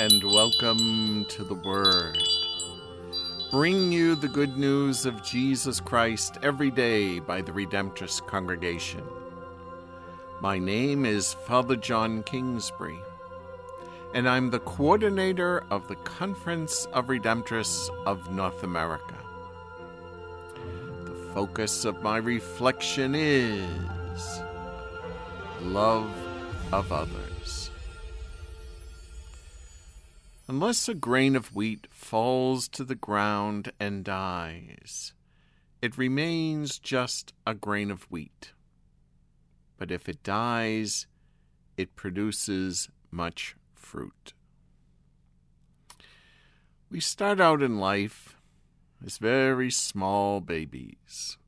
and welcome to the Word. Bring you the good news of Jesus Christ every day by the Redemptorist Congregation. My name is Father John Kingsbury, and I'm the coordinator of the Conference of Redemptorists of North America. The focus of my reflection is love of others. Unless a grain of wheat falls to the ground and dies, it remains just a grain of wheat. But if it dies, it produces much fruit. We start out in life as very small babies.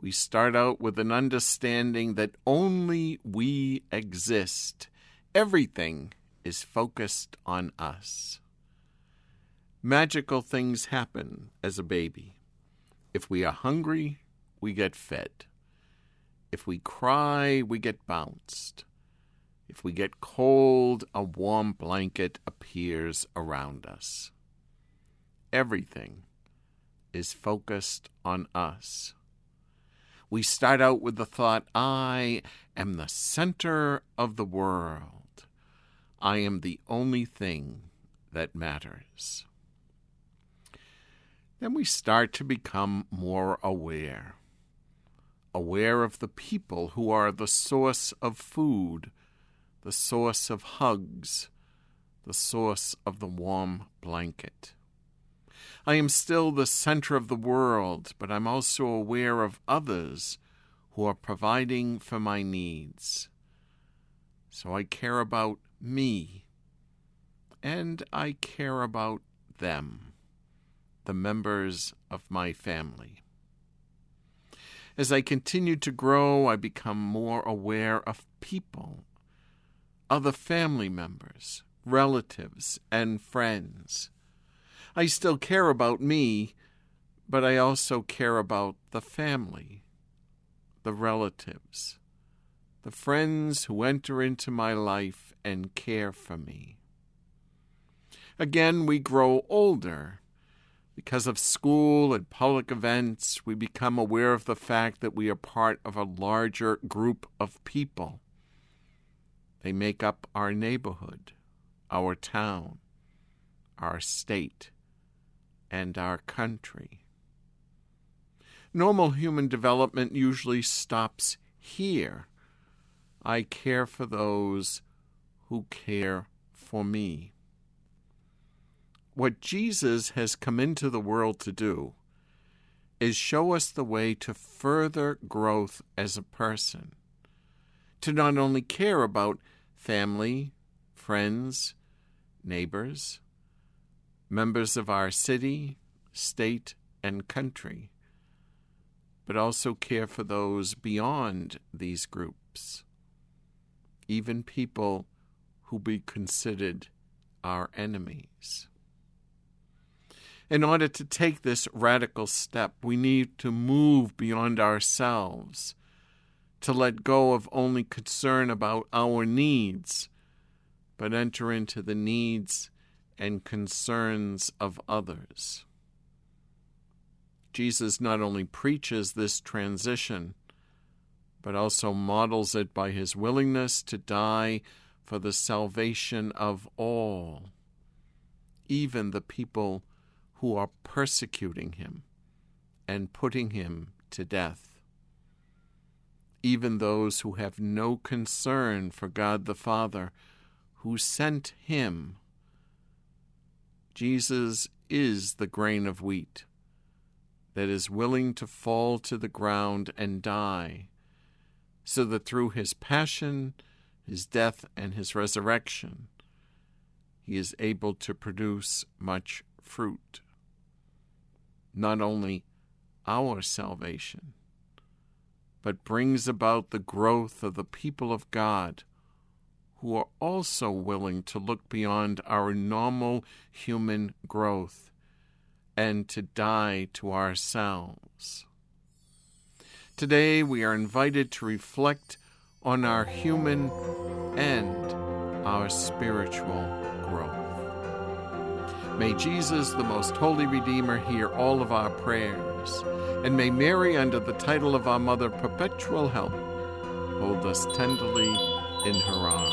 We start out with an understanding that only we exist. Everything is focused on us. Magical things happen as a baby. If we are hungry, we get fed. If we cry, we get bounced. If we get cold, a warm blanket appears around us. Everything is focused on us. We start out with the thought, I am the center of the world. I am the only thing that matters. Then we start to become more aware. Aware of the people who are the source of food, the source of hugs, the source of the warm blanket. I am still the center of the world, but I'm also aware of others who are providing for my needs. So I care about me, and I care about them, the members of my family. As I continue to grow, I become more aware of people, other family members, relatives, and friends. I still care about me, but I also care about the family, the relatives, the friends who enter into my life and care for me. Again, we grow older. Because of school and public events, we become aware of the fact that we are part of a larger group of people. They make up our neighborhood, our town, our state, and our country. Normal human development usually stops here. I care for those who care for me. What Jesus has come into the world to do is show us the way to further growth as a person, to not only care about family, friends, neighbors, members of our city, state, and country, but also care for those beyond these groups, even people who be considered our enemies. In order to take this radical step, we need to move beyond ourselves, to let go of only concern about our needs, but enter into the needs and concerns of others. Jesus not only preaches this transition, but also models it by his willingness to die for the salvation of all, even the people who are persecuting him and putting him to death, even those who have no concern for God the Father, who sent him. Jesus is the grain of wheat that is willing to fall to the ground and die, so that through his passion, his death, and his resurrection, he is able to produce much fruit. Not only our salvation, but brings about the growth of the people of God who are also willing to look beyond our normal human growth and to die to ourselves. Today, we are invited to reflect on our human and our spiritual growth. May Jesus, the most holy Redeemer, hear all of our prayers, and may Mary, under the title of our Mother, perpetual help, hold us tenderly in her arms.